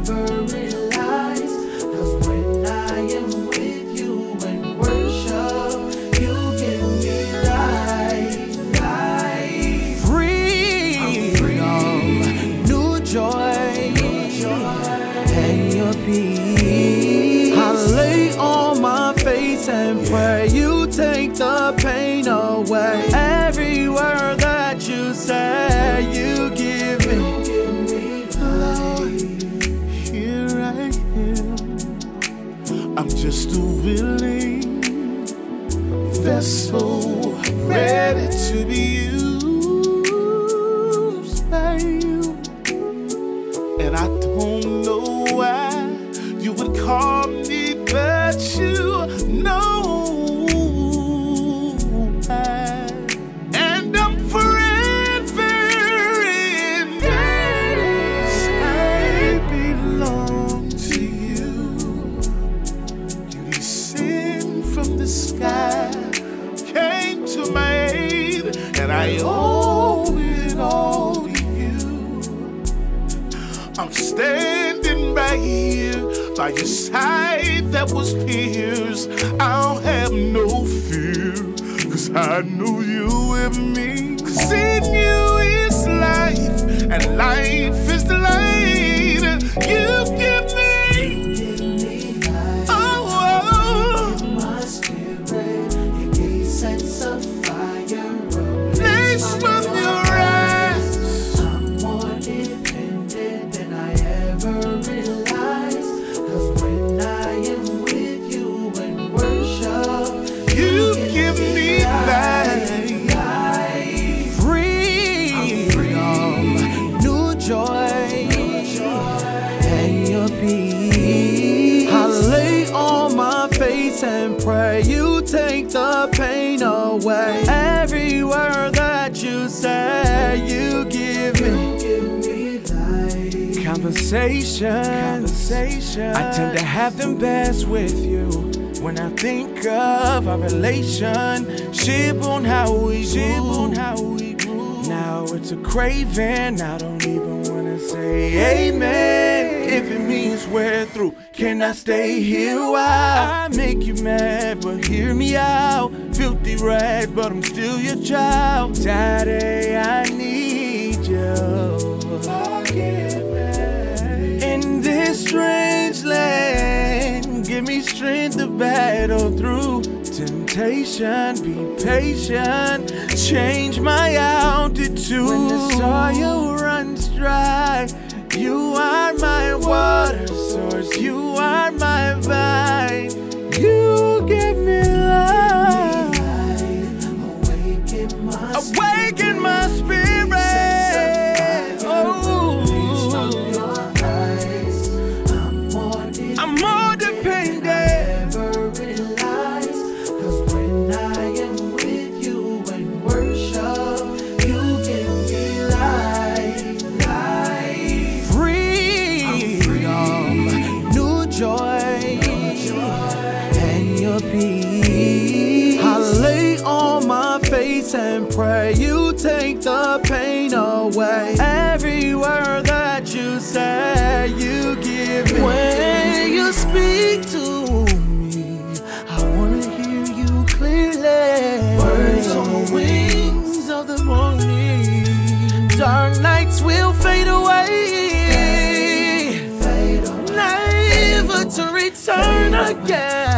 never and I owe it all to you. I'm standing right here by your side that was pierced. I'll have no fear, cause I know you with me. Cause in you is life, and life is the light. You give take the pain away. Every word that you say, you give me. Conversation. I tend to have them best with you. When I think of our relationship on how we ship on how we grew. Now it's a craving. I don't even wanna say amen. If it through, can I stay here while? I make you mad, but hear me out. Filthy rag, but I'm still your child. Daddy, I need you. In this strange land, give me strength to battle through temptation. Be patient, change my altitude. When the soil runs dry, you are my water source. You are my vine. Face and pray you take the pain away. Every word that you say, you give me. When you speak to me, I wanna hear you clearly. Words on the wings of the morning. Dark nights will fade away. Fade away. Never to return again.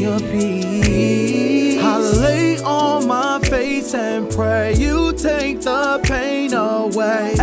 Your peace. I lay on my face and pray you take the pain away.